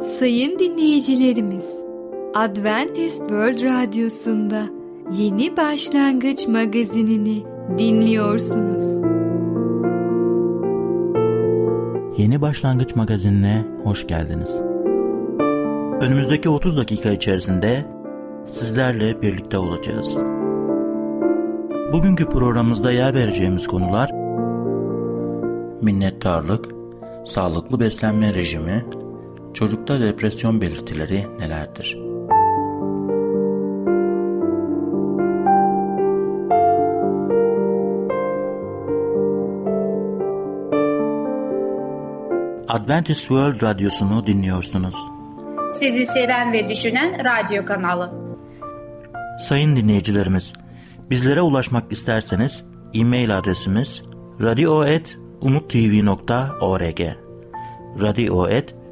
Sayın dinleyicilerimiz, Adventist World Radyosu'nda Yeni Başlangıç magazinini dinliyorsunuz. Yeni Başlangıç magazinine hoş geldiniz. Önümüzdeki 30 dakika içerisinde sizlerle birlikte olacağız. Bugünkü programımızda yer vereceğimiz konular minnettarlık, sağlıklı beslenme rejimi, çocukta depresyon belirtileri nelerdir? Adventist World Radyosu'nu dinliyorsunuz. Sizi seven ve düşünen radyo kanalı. Sayın dinleyicilerimiz, bizlere ulaşmak isterseniz e-mail adresimiz radio.umutv.org radio.umutv.org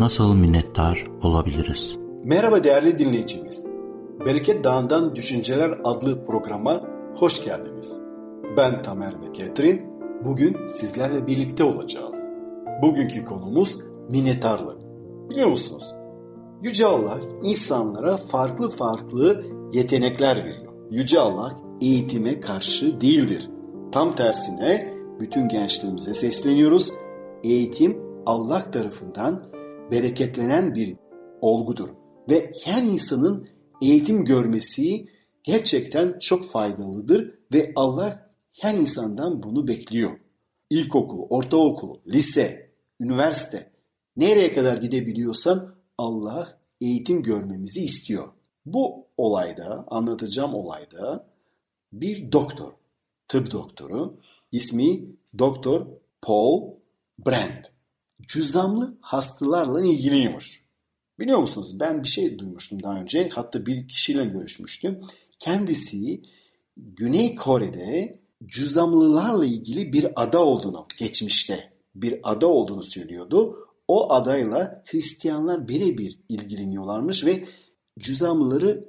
Nasıl minnettar olabiliriz? Merhaba değerli dinleyicimiz. Bereket Dağı'ndan Düşünceler adlı programa hoş geldiniz. Ben Tamer ve Ketrin. Bugün sizlerle birlikte olacağız. Bugünkü konumuz minnettarlık. Biliyor musunuz? Yüce Allah insanlara farklı farklı yetenekler veriyor. Yüce Allah eğitime karşı değildir. Tam tersine bütün gençliğimize sesleniyoruz. Eğitim Allah tarafından bereketlenen bir olgudur. Ve her insanın eğitim görmesi gerçekten çok faydalıdır ve Allah her insandan bunu bekliyor. İlkokul, ortaokul, lise, üniversite nereye kadar gidebiliyorsan Allah eğitim görmemizi istiyor. Bu olayda, anlatacağım olayda bir doktor, tıp doktoru, ismi Doktor Paul Brand, cüzdanlı hastalarla ilgileniyormuş. Biliyor musunuz ben bir şey duymuştum daha önce, hatta bir kişiyle görüşmüştüm. Kendisi Güney Kore'de cüzdanlılarla ilgili bir ada olduğunu, geçmişte bir ada olduğunu söylüyordu. O adayla Hristiyanlar birebir ilgileniyorlarmış ve cüzamlıları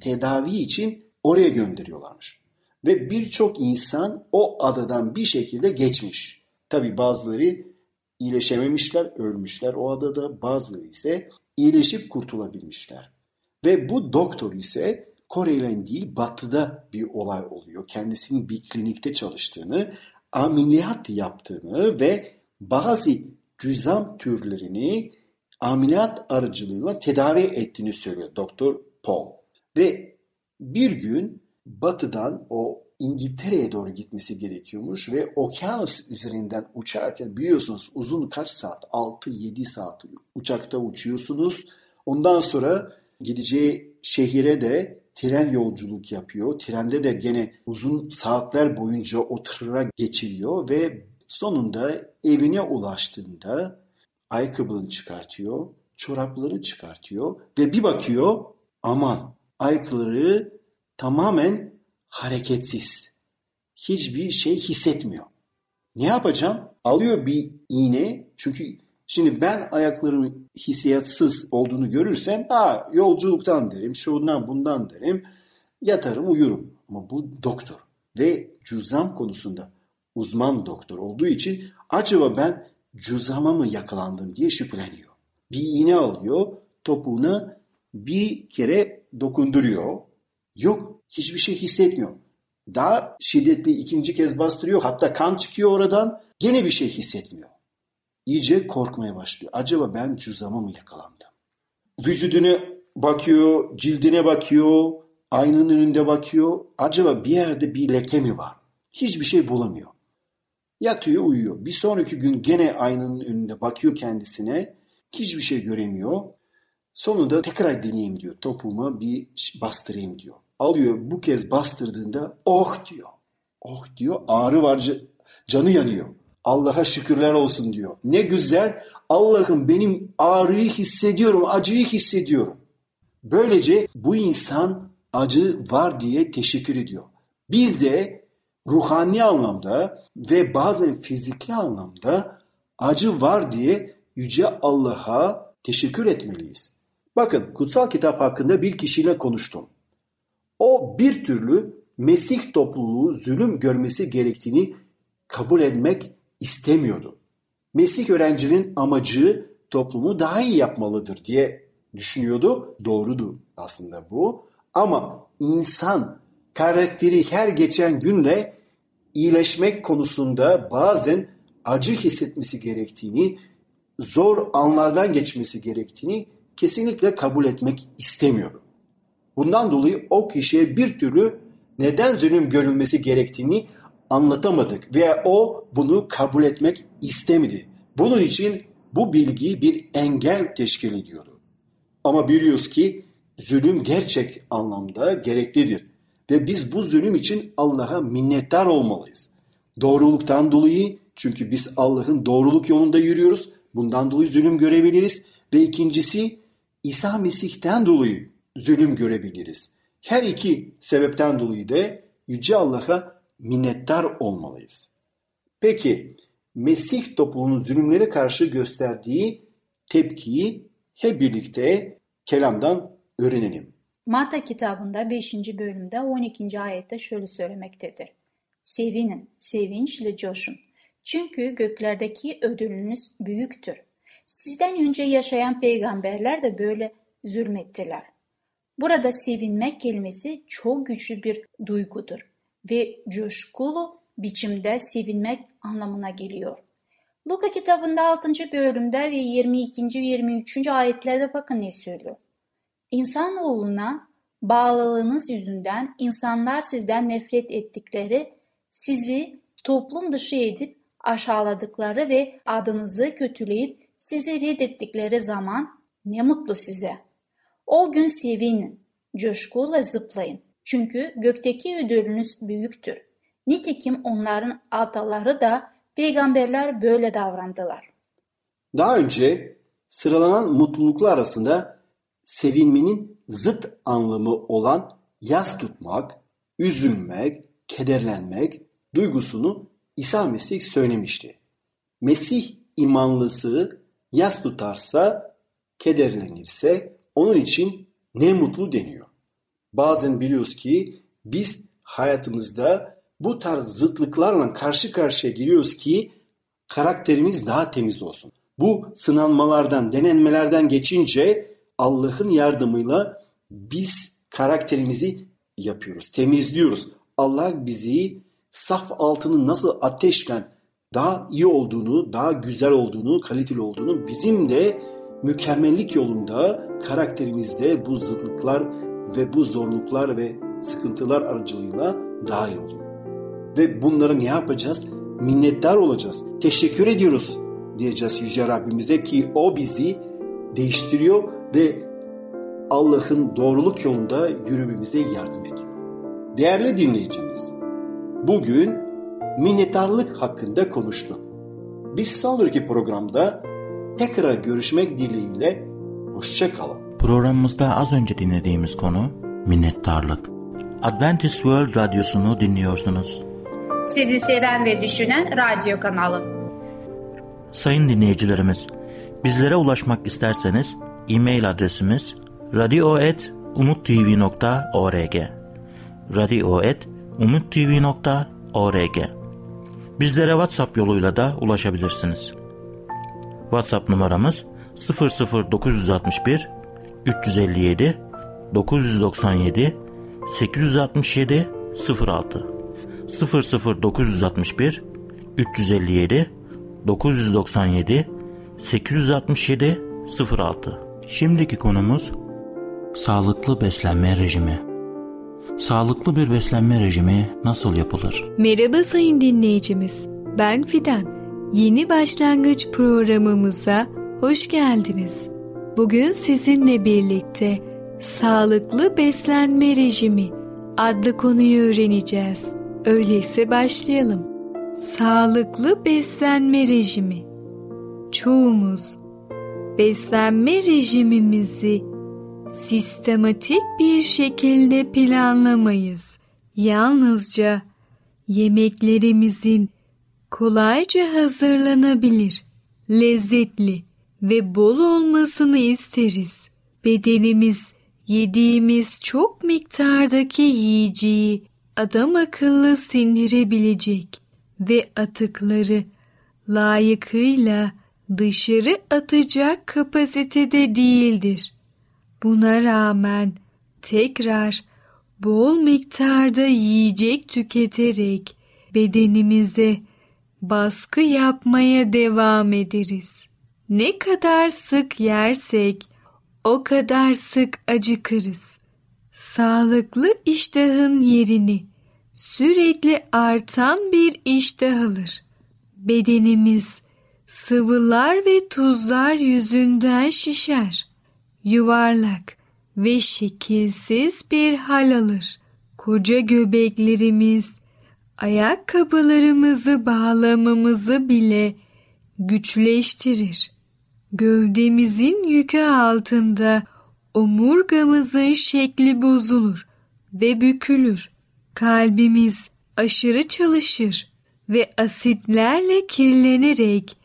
tedavi için oraya gönderiyorlarmış. Ve birçok insan o adadan bir şekilde geçmiş. Tabi bazıları iyileşememişler, ölmüşler o adada. Bazıları ise iyileşip kurtulabilmişler. Ve bu doktor ise Kore'yle değil batıda bir olay oluyor. Kendisinin bir klinikte çalıştığını, ameliyat yaptığını ve bazı cüzam türlerini ameliyat aracılığıyla tedavi ettiğini söylüyor Doktor Paul. Ve bir gün batıdan o İngiltere'ye doğru gitmesi gerekiyormuş ve okyanus üzerinden uçarken biliyorsunuz uzun kaç saat 6-7 saat uçakta uçuyorsunuz. Ondan sonra gideceği şehire de tren yolculuk yapıyor. Trende de gene uzun saatler boyunca o tıra geçiriyor ve sonunda evine ulaştığında ayakkabılarını çıkartıyor, çoraplarını çıkartıyor ve bir bakıyor aman ayakkabıları tamamen hareketsiz. Hiçbir şey hissetmiyor. Ne yapacağım? Alıyor bir iğne çünkü şimdi ben ayaklarımın hissiyatsız olduğunu görürsem ha yolculuktan derim, şundan bundan derim, yatarım uyurum. Ama bu doktor ve cüzdan konusunda uzman doktor olduğu için acaba ben cüzama mı yakalandım diye şüpheleniyor. Bir iğne alıyor, topuğuna bir kere dokunduruyor. Yok, hiçbir şey hissetmiyor. Daha şiddetli ikinci kez bastırıyor. Hatta kan çıkıyor oradan. Gene bir şey hissetmiyor. İyice korkmaya başlıyor. Acaba ben cüzama mı yakalandım? Vücuduna bakıyor, cildine bakıyor, aynanın önünde bakıyor. Acaba bir yerde bir leke mi var? Hiçbir şey bulamıyor. Yatıyor uyuyor. Bir sonraki gün gene aynanın önünde bakıyor kendisine. Hiçbir şey göremiyor. Sonunda tekrar deneyeyim diyor. Topuğuma bir bastırayım diyor. Alıyor bu kez bastırdığında oh diyor. Oh diyor ağrı var canı yanıyor. Allah'a şükürler olsun diyor. Ne güzel Allah'ım benim ağrıyı hissediyorum, acıyı hissediyorum. Böylece bu insan acı var diye teşekkür ediyor. Biz de ruhani anlamda ve bazen fiziki anlamda acı var diye Yüce Allah'a teşekkür etmeliyiz. Bakın kutsal kitap hakkında bir kişiyle konuştum. O bir türlü Mesih topluluğu zulüm görmesi gerektiğini kabul etmek istemiyordu. Mesih öğrencinin amacı toplumu daha iyi yapmalıdır diye düşünüyordu. Doğrudu aslında bu. Ama insan karakteri her geçen günle iyileşmek konusunda bazen acı hissetmesi gerektiğini, zor anlardan geçmesi gerektiğini kesinlikle kabul etmek istemiyorum. Bundan dolayı o kişiye bir türlü neden zulüm görülmesi gerektiğini anlatamadık veya o bunu kabul etmek istemedi. Bunun için bu bilgi bir engel teşkil ediyordu. Ama biliyoruz ki zulüm gerçek anlamda gereklidir ve biz bu zulüm için Allah'a minnettar olmalıyız. Doğruluktan dolayı çünkü biz Allah'ın doğruluk yolunda yürüyoruz. Bundan dolayı zulüm görebiliriz ve ikincisi İsa Mesih'ten dolayı zulüm görebiliriz. Her iki sebepten dolayı da Yüce Allah'a minnettar olmalıyız. Peki Mesih topluluğunun zulümlere karşı gösterdiği tepkiyi hep birlikte kelamdan öğrenelim. Matta kitabında 5. bölümde 12. ayette şöyle söylemektedir. Sevinin, sevinçle coşun. Çünkü göklerdeki ödülünüz büyüktür. Sizden önce yaşayan peygamberler de böyle zulmettiler. Burada sevinmek kelimesi çok güçlü bir duygudur ve coşkulu biçimde sevinmek anlamına geliyor. Luka kitabında 6. bölümde ve 22. ve 23. ayetlerde bakın ne söylüyor. İnsanoğluna bağlılığınız yüzünden insanlar sizden nefret ettikleri, sizi toplum dışı edip aşağıladıkları ve adınızı kötüleyip sizi reddettikleri zaman ne mutlu size. O gün sevinin, coşkuyla zıplayın. Çünkü gökteki ödülünüz büyüktür. Nitekim onların ataları da peygamberler böyle davrandılar. Daha önce sıralanan mutluluklar arasında sevinmenin zıt anlamı olan yas tutmak, üzülmek, kederlenmek duygusunu İsa Mesih söylemişti. Mesih imanlısı yas tutarsa, kederlenirse onun için ne mutlu deniyor. Bazen biliyoruz ki biz hayatımızda bu tarz zıtlıklarla karşı karşıya geliyoruz ki karakterimiz daha temiz olsun. Bu sınanmalardan, denenmelerden geçince Allah'ın yardımıyla biz karakterimizi yapıyoruz, temizliyoruz. Allah bizi saf altının nasıl ateşken daha iyi olduğunu, daha güzel olduğunu, kaliteli olduğunu bizim de mükemmellik yolunda karakterimizde bu zıtlıklar ve bu zorluklar ve sıkıntılar aracılığıyla daha iyi oluyor. Ve bunları ne yapacağız? Minnettar olacağız. Teşekkür ediyoruz diyeceğiz Yüce Rabbimize ki O bizi değiştiriyor ve Allah'ın doğruluk yolunda yürümemize yardım ediyor. Değerli dinleyicimiz, bugün minnettarlık hakkında konuştuk. Bir sonraki programda tekrar görüşmek dileğiyle hoşçakalın. Programımızda az önce dinlediğimiz konu minnettarlık. Adventist World Radyosu'nu dinliyorsunuz. Sizi seven ve düşünen radyo kanalı. Sayın dinleyicilerimiz, bizlere ulaşmak isterseniz e-mail adresimiz radio.umutv.org radio.umutv.org Bizlere WhatsApp yoluyla da ulaşabilirsiniz. WhatsApp numaramız 00961 357 997 867 06 00961 357 997 867 06 Şimdiki konumuz sağlıklı beslenme rejimi. Sağlıklı bir beslenme rejimi nasıl yapılır? Merhaba sayın dinleyicimiz. Ben Fidan. Yeni başlangıç programımıza hoş geldiniz. Bugün sizinle birlikte sağlıklı beslenme rejimi adlı konuyu öğreneceğiz. Öyleyse başlayalım. Sağlıklı beslenme rejimi. Çoğumuz beslenme rejimimizi sistematik bir şekilde planlamayız. Yalnızca yemeklerimizin kolayca hazırlanabilir, lezzetli ve bol olmasını isteriz. Bedenimiz yediğimiz çok miktardaki yiyeceği adam akıllı sindirebilecek ve atıkları layıkıyla dışarı atacak kapasitede değildir. Buna rağmen tekrar bol miktarda yiyecek tüketerek bedenimize baskı yapmaya devam ederiz. Ne kadar sık yersek o kadar sık acıkırız. Sağlıklı iştahın yerini sürekli artan bir iştah alır. Bedenimiz sıvılar ve tuzlar yüzünden şişer. Yuvarlak ve şekilsiz bir hal alır. Koca göbeklerimiz ayakkabılarımızı bağlamamızı bile güçleştirir. Gövdemizin yükü altında omurgamızın şekli bozulur ve bükülür. Kalbimiz aşırı çalışır ve asitlerle kirlenerek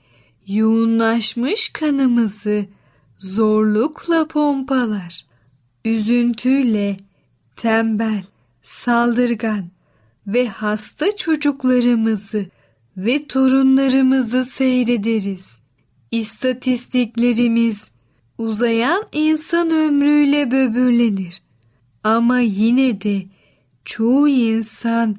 yoğunlaşmış kanımızı zorlukla pompalar. Üzüntüyle tembel, saldırgan ve hasta çocuklarımızı ve torunlarımızı seyrederiz. İstatistiklerimiz uzayan insan ömrüyle böbürlenir. Ama yine de çoğu insan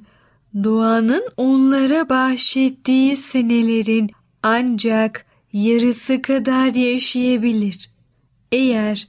doğanın onlara bahşettiği senelerin ancak yarısı kadar yaşayabilir. Eğer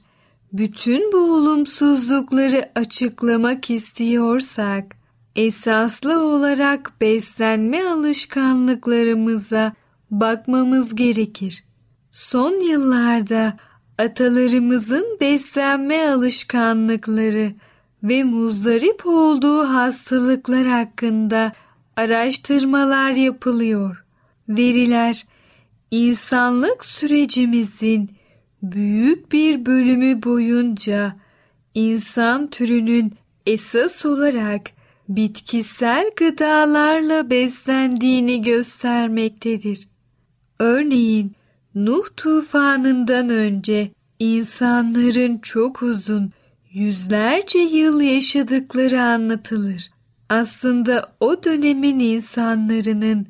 bütün bu olumsuzlukları açıklamak istiyorsak, esaslı olarak beslenme alışkanlıklarımıza bakmamız gerekir. Son yıllarda atalarımızın beslenme alışkanlıkları ve muzdarip olduğu hastalıklar hakkında araştırmalar yapılıyor. Veriler insanlık sürecimizin büyük bir bölümü boyunca insan türünün esas olarak bitkisel gıdalarla beslendiğini göstermektedir. Örneğin Nuh tufanından önce insanların çok uzun, yüzlerce yıl yaşadıkları anlatılır. Aslında o dönemin insanlarının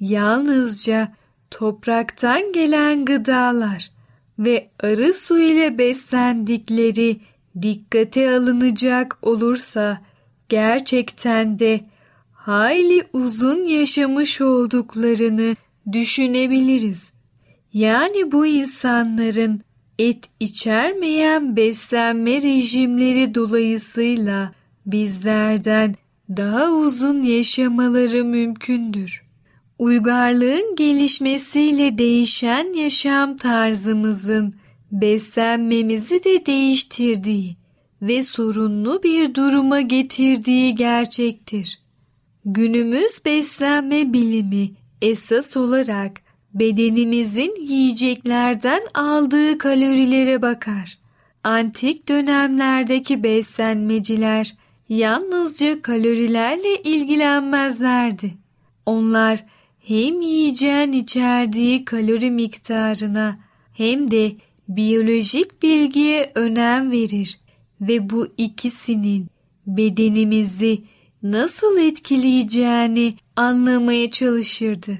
yalnızca topraktan gelen gıdalar ve arı su ile beslendikleri dikkate alınacak olursa gerçekten de hayli uzun yaşamış olduklarını düşünebiliriz. Yani bu insanların et içermeyen beslenme rejimleri dolayısıyla bizlerden daha uzun yaşamaları mümkündür. Uygarlığın gelişmesiyle değişen yaşam tarzımızın beslenmemizi de değiştirdiği ve sorunlu bir duruma getirdiği gerçektir. Günümüz beslenme bilimi esas olarak bedenimizin yiyeceklerden aldığı kalorilere bakar. Antik dönemlerdeki beslenmeciler yalnızca kalorilerle ilgilenmezlerdi. Onlar hem yiyeceğin içerdiği kalori miktarına hem de biyolojik bilgiye önem verir ve bu ikisinin bedenimizi nasıl etkileyeceğini anlamaya çalışırdı.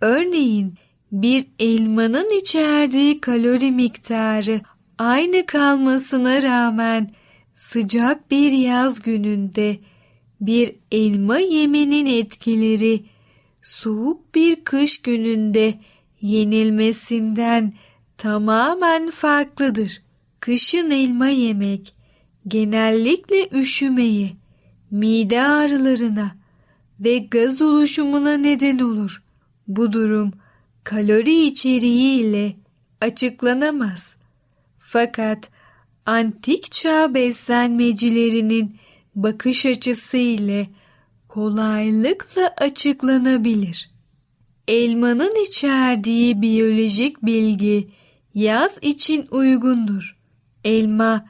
Örneğin bir elmanın içerdiği kalori miktarı aynı kalmasına rağmen sıcak bir yaz gününde bir elma yemenin etkileri soğuk bir kış gününde yenilmesinden tamamen farklıdır. Kışın elma yemek genellikle üşümeye, mide ağrılarına ve gaz oluşumuna neden olur. Bu durum kalori içeriği ile açıklanamaz. Fakat antik çağ beslenmecilerinin bakış açısı ile kolaylıkla açıklanabilir. Elmanın içerdiği biyolojik bilgi yaz için uygundur. Elma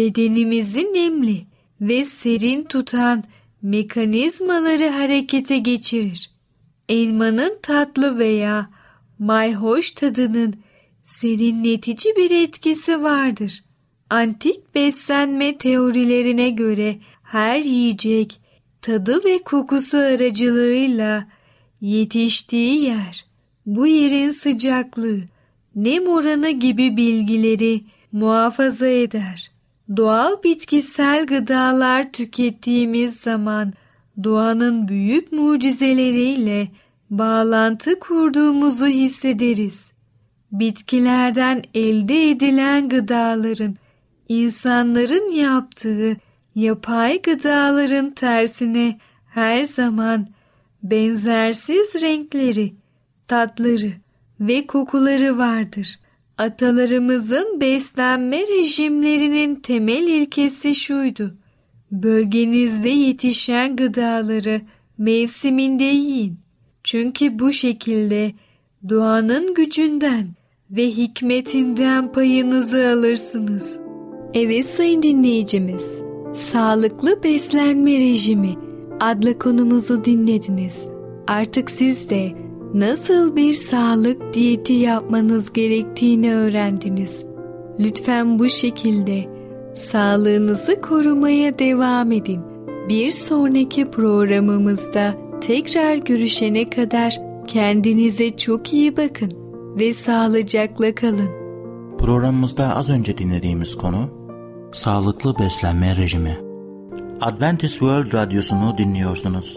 bedenimizi nemli ve serin tutan mekanizmaları harekete geçirir. Elmanın tatlı veya mayhoş tadının serinletici bir etkisi vardır. Antik beslenme teorilerine göre her yiyecek tadı ve kokusu aracılığıyla yetiştiği yer, bu yerin sıcaklığı, nem oranı gibi bilgileri muhafaza eder. Doğal bitkisel gıdalar tükettiğimiz zaman doğanın büyük mucizeleriyle bağlantı kurduğumuzu hissederiz. Bitkilerden elde edilen gıdaların insanların yaptığı yapay gıdaların tersine her zaman benzersiz renkleri, tatları ve kokuları vardır. Atalarımızın beslenme rejimlerinin temel ilkesi şuydu. Bölgenizde yetişen gıdaları mevsiminde yiyin. Çünkü bu şekilde doğanın gücünden ve hikmetinden payınızı alırsınız. Evet sayın dinleyicimiz, Sağlıklı Beslenme Rejimi adlı konumuzu dinlediniz. Artık siz de nasıl bir sağlık diyeti yapmanız gerektiğini öğrendiniz. Lütfen bu şekilde sağlığınızı korumaya devam edin. Bir sonraki programımızda tekrar görüşene kadar kendinize çok iyi bakın ve sağlıcakla kalın. Programımızda az önce dinlediğimiz konu sağlıklı beslenme rejimi. Adventist World Radyosu'nu dinliyorsunuz.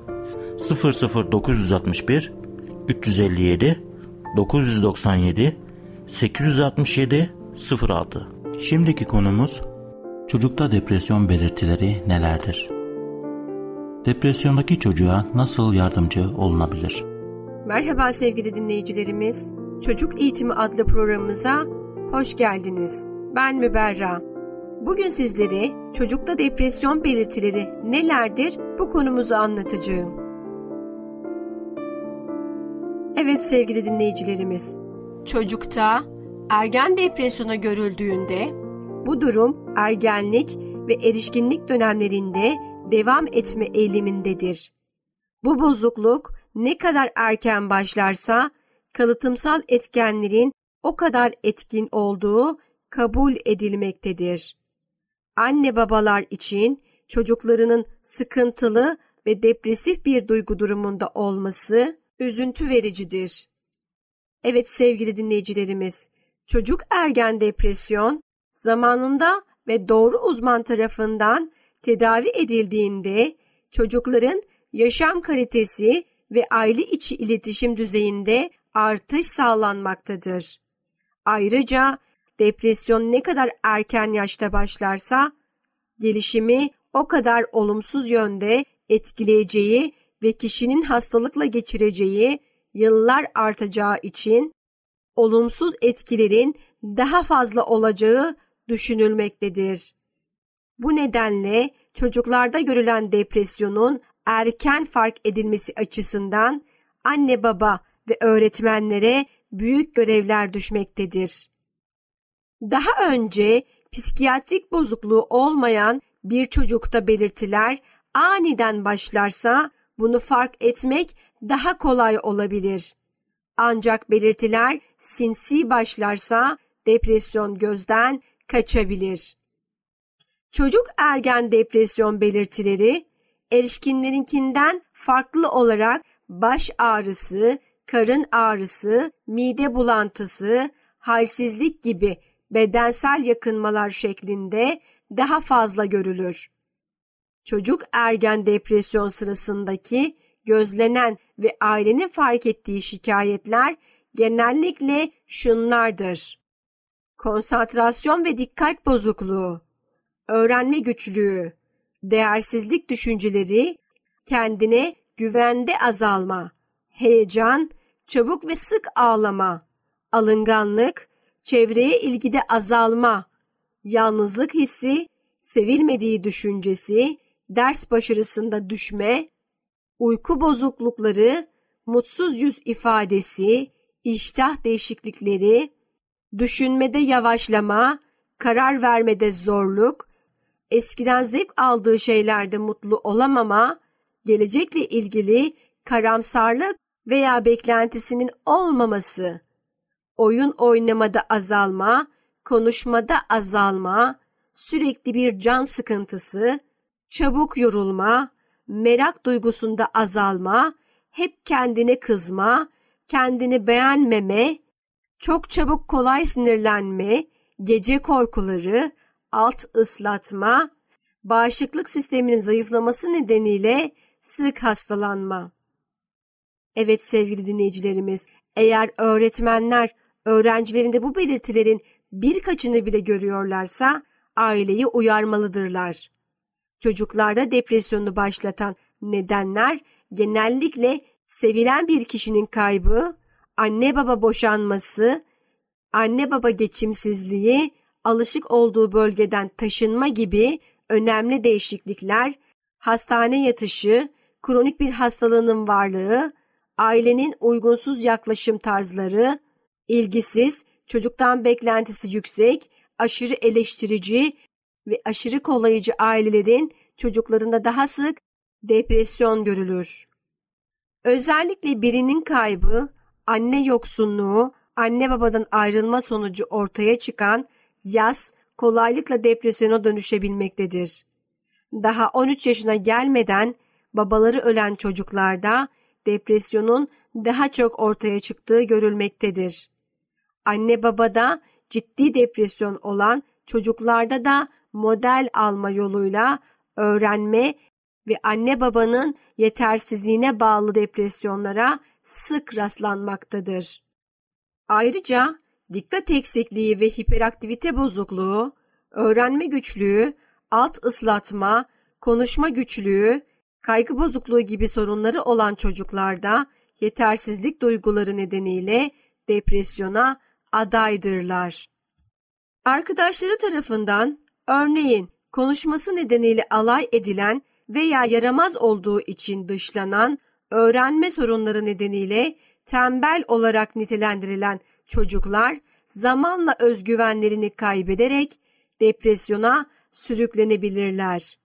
00961 357 997 867 06 Şimdiki konumuz çocukta depresyon belirtileri nelerdir? Depresyondaki çocuğa nasıl yardımcı olunabilir? Merhaba sevgili dinleyicilerimiz. Çocuk Eğitimi adlı programımıza hoş geldiniz. Ben Müberra. Bugün sizlere çocukta depresyon belirtileri nelerdir bu konumuzu anlatacağım. Evet sevgili dinleyicilerimiz, çocukta ergen depresyona görüldüğünde bu durum ergenlik ve erişkinlik dönemlerinde devam etme eğilimindedir. Bu bozukluk ne kadar erken başlarsa kalıtımsal etkenlerin o kadar etkin olduğu kabul edilmektedir anne babalar için çocuklarının sıkıntılı ve depresif bir duygu durumunda olması üzüntü vericidir. Evet sevgili dinleyicilerimiz, çocuk ergen depresyon zamanında ve doğru uzman tarafından tedavi edildiğinde çocukların yaşam kalitesi ve aile içi iletişim düzeyinde artış sağlanmaktadır. Ayrıca Depresyon ne kadar erken yaşta başlarsa gelişimi o kadar olumsuz yönde etkileyeceği ve kişinin hastalıkla geçireceği yıllar artacağı için olumsuz etkilerin daha fazla olacağı düşünülmektedir. Bu nedenle çocuklarda görülen depresyonun erken fark edilmesi açısından anne baba ve öğretmenlere büyük görevler düşmektedir. Daha önce psikiyatrik bozukluğu olmayan bir çocukta belirtiler aniden başlarsa bunu fark etmek daha kolay olabilir. Ancak belirtiler sinsi başlarsa depresyon gözden kaçabilir. Çocuk ergen depresyon belirtileri erişkinlerinkinden farklı olarak baş ağrısı, karın ağrısı, mide bulantısı, halsizlik gibi bedensel yakınmalar şeklinde daha fazla görülür. Çocuk ergen depresyon sırasındaki gözlenen ve ailenin fark ettiği şikayetler genellikle şunlardır. Konsantrasyon ve dikkat bozukluğu, öğrenme güçlüğü, değersizlik düşünceleri, kendine güvende azalma, heyecan, çabuk ve sık ağlama, alınganlık, çevreye ilgide azalma, yalnızlık hissi, sevilmediği düşüncesi, ders başarısında düşme, uyku bozuklukları, mutsuz yüz ifadesi, iştah değişiklikleri, düşünmede yavaşlama, karar vermede zorluk, eskiden zevk aldığı şeylerde mutlu olamama, gelecekle ilgili karamsarlık veya beklentisinin olmaması, oyun oynamada azalma, konuşmada azalma, sürekli bir can sıkıntısı, çabuk yorulma, merak duygusunda azalma, hep kendine kızma, kendini beğenmeme, çok çabuk kolay sinirlenme, gece korkuları, alt ıslatma, bağışıklık sisteminin zayıflaması nedeniyle sık hastalanma. Evet sevgili dinleyicilerimiz, eğer öğretmenler öğrencilerinde bu belirtilerin birkaçını bile görüyorlarsa aileyi uyarmalıdırlar. Çocuklarda depresyonu başlatan nedenler genellikle sevilen bir kişinin kaybı, anne baba boşanması, anne baba geçimsizliği, alışık olduğu bölgeden taşınma gibi önemli değişiklikler, hastane yatışı, kronik bir hastalığının varlığı, ailenin uygunsuz yaklaşım tarzları, ilgisiz, çocuktan beklentisi yüksek, aşırı eleştirici ve aşırı kolayıcı ailelerin çocuklarında daha sık depresyon görülür. Özellikle birinin kaybı, anne yoksunluğu, anne babadan ayrılma sonucu ortaya çıkan yaz kolaylıkla depresyona dönüşebilmektedir. Daha 13 yaşına gelmeden babaları ölen çocuklarda depresyonun daha çok ortaya çıktığı görülmektedir. Anne babada ciddi depresyon olan çocuklarda da model alma yoluyla öğrenme ve anne babanın yetersizliğine bağlı depresyonlara sık rastlanmaktadır. Ayrıca dikkat eksikliği ve hiperaktivite bozukluğu, öğrenme güçlüğü, alt ıslatma, konuşma güçlüğü, kaygı bozukluğu gibi sorunları olan çocuklarda yetersizlik duyguları nedeniyle depresyona adaydırlar. Arkadaşları tarafından örneğin konuşması nedeniyle alay edilen veya yaramaz olduğu için dışlanan, öğrenme sorunları nedeniyle tembel olarak nitelendirilen çocuklar zamanla özgüvenlerini kaybederek depresyona sürüklenebilirler.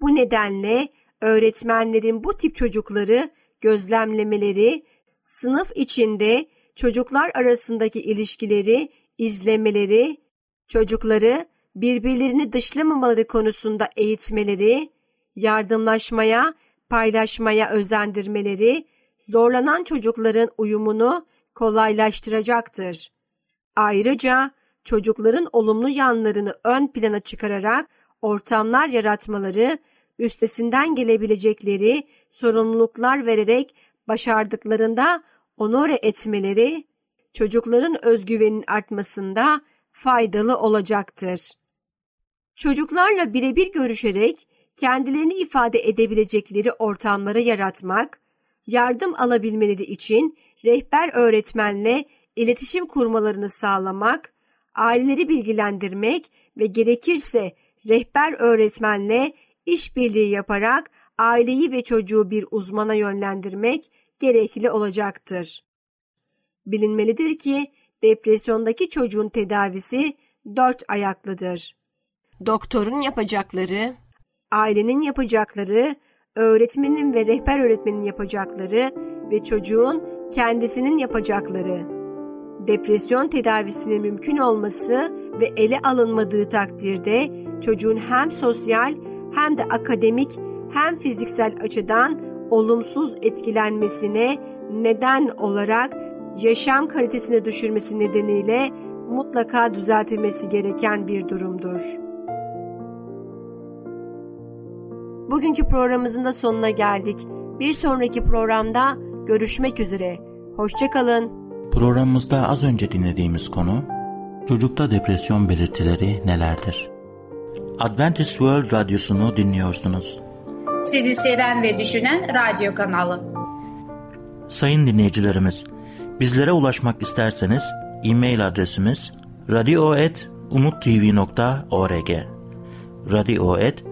Bu nedenle öğretmenlerin bu tip çocukları gözlemlemeleri, sınıf içinde çocuklar arasındaki ilişkileri izlemeleri, çocukları birbirlerini dışlamamaları konusunda eğitmeleri, yardımlaşmaya, paylaşmaya özendirmeleri, zorlanan çocukların uyumunu kolaylaştıracaktır. Ayrıca çocukların olumlu yanlarını ön plana çıkararak ortamlar yaratmaları, üstesinden gelebilecekleri sorumluluklar vererek başardıklarında onore etmeleri, çocukların özgüvenin artmasında faydalı olacaktır. Çocuklarla birebir görüşerek kendilerini ifade edebilecekleri ortamları yaratmak, yardım alabilmeleri için rehber öğretmenle iletişim kurmalarını sağlamak, aileleri bilgilendirmek ve gerekirse rehber öğretmenle işbirliği yaparak aileyi ve çocuğu bir uzmana yönlendirmek gerekli olacaktır. Bilinmelidir ki depresyondaki çocuğun tedavisi dört ayaklıdır. Doktorun yapacakları, ailenin yapacakları, öğretmenin ve rehber öğretmenin yapacakları ve çocuğun kendisinin yapacakları. Depresyon tedavisinin mümkün olması ve ele alınmadığı takdirde çocuğun hem sosyal hem de akademik hem fiziksel açıdan olumsuz etkilenmesine neden olarak yaşam kalitesine düşürmesi nedeniyle mutlaka düzeltilmesi gereken bir durumdur. Bugünkü programımızın da sonuna geldik. Bir sonraki programda görüşmek üzere. Hoşçakalın. Programımızda az önce dinlediğimiz konu çocukta depresyon belirtileri nelerdir? Adventist World Radyosu'nu dinliyorsunuz. Sizi seven ve düşünen radyo kanalı. Sayın dinleyicilerimiz, bizlere ulaşmak isterseniz e-mail adresimiz radio.umutv.org radio.umutv.org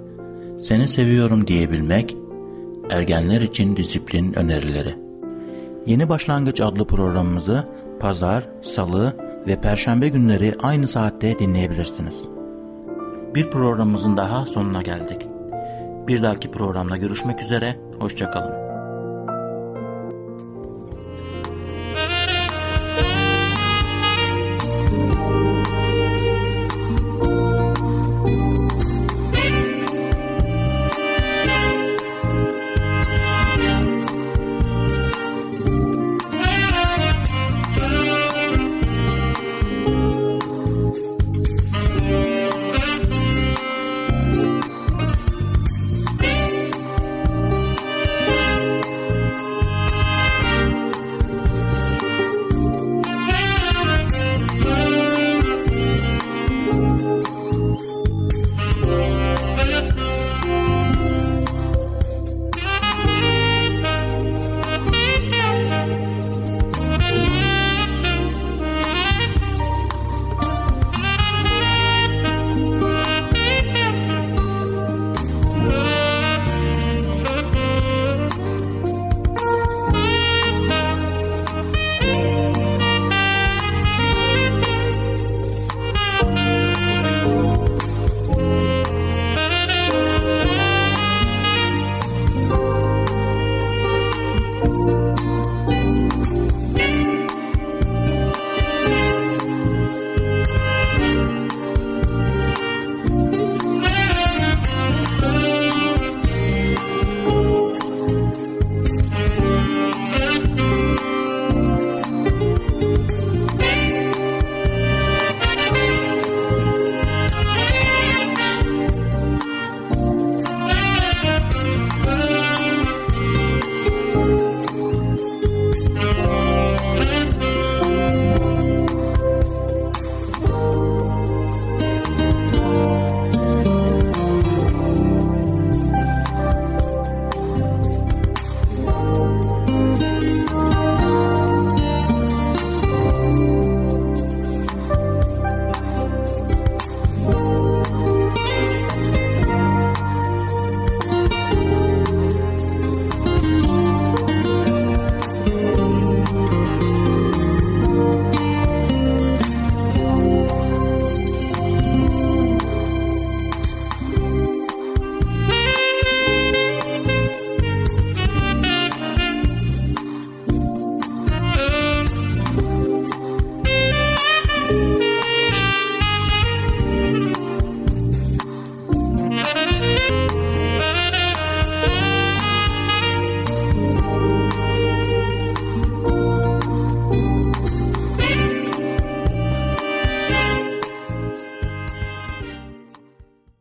seni seviyorum diyebilmek, ergenler için disiplin önerileri. Yeni Başlangıç adlı programımızı pazar, salı ve perşembe günleri aynı saatte dinleyebilirsiniz. Bir programımızın daha sonuna geldik. Bir dahaki programda görüşmek üzere, hoşçakalın.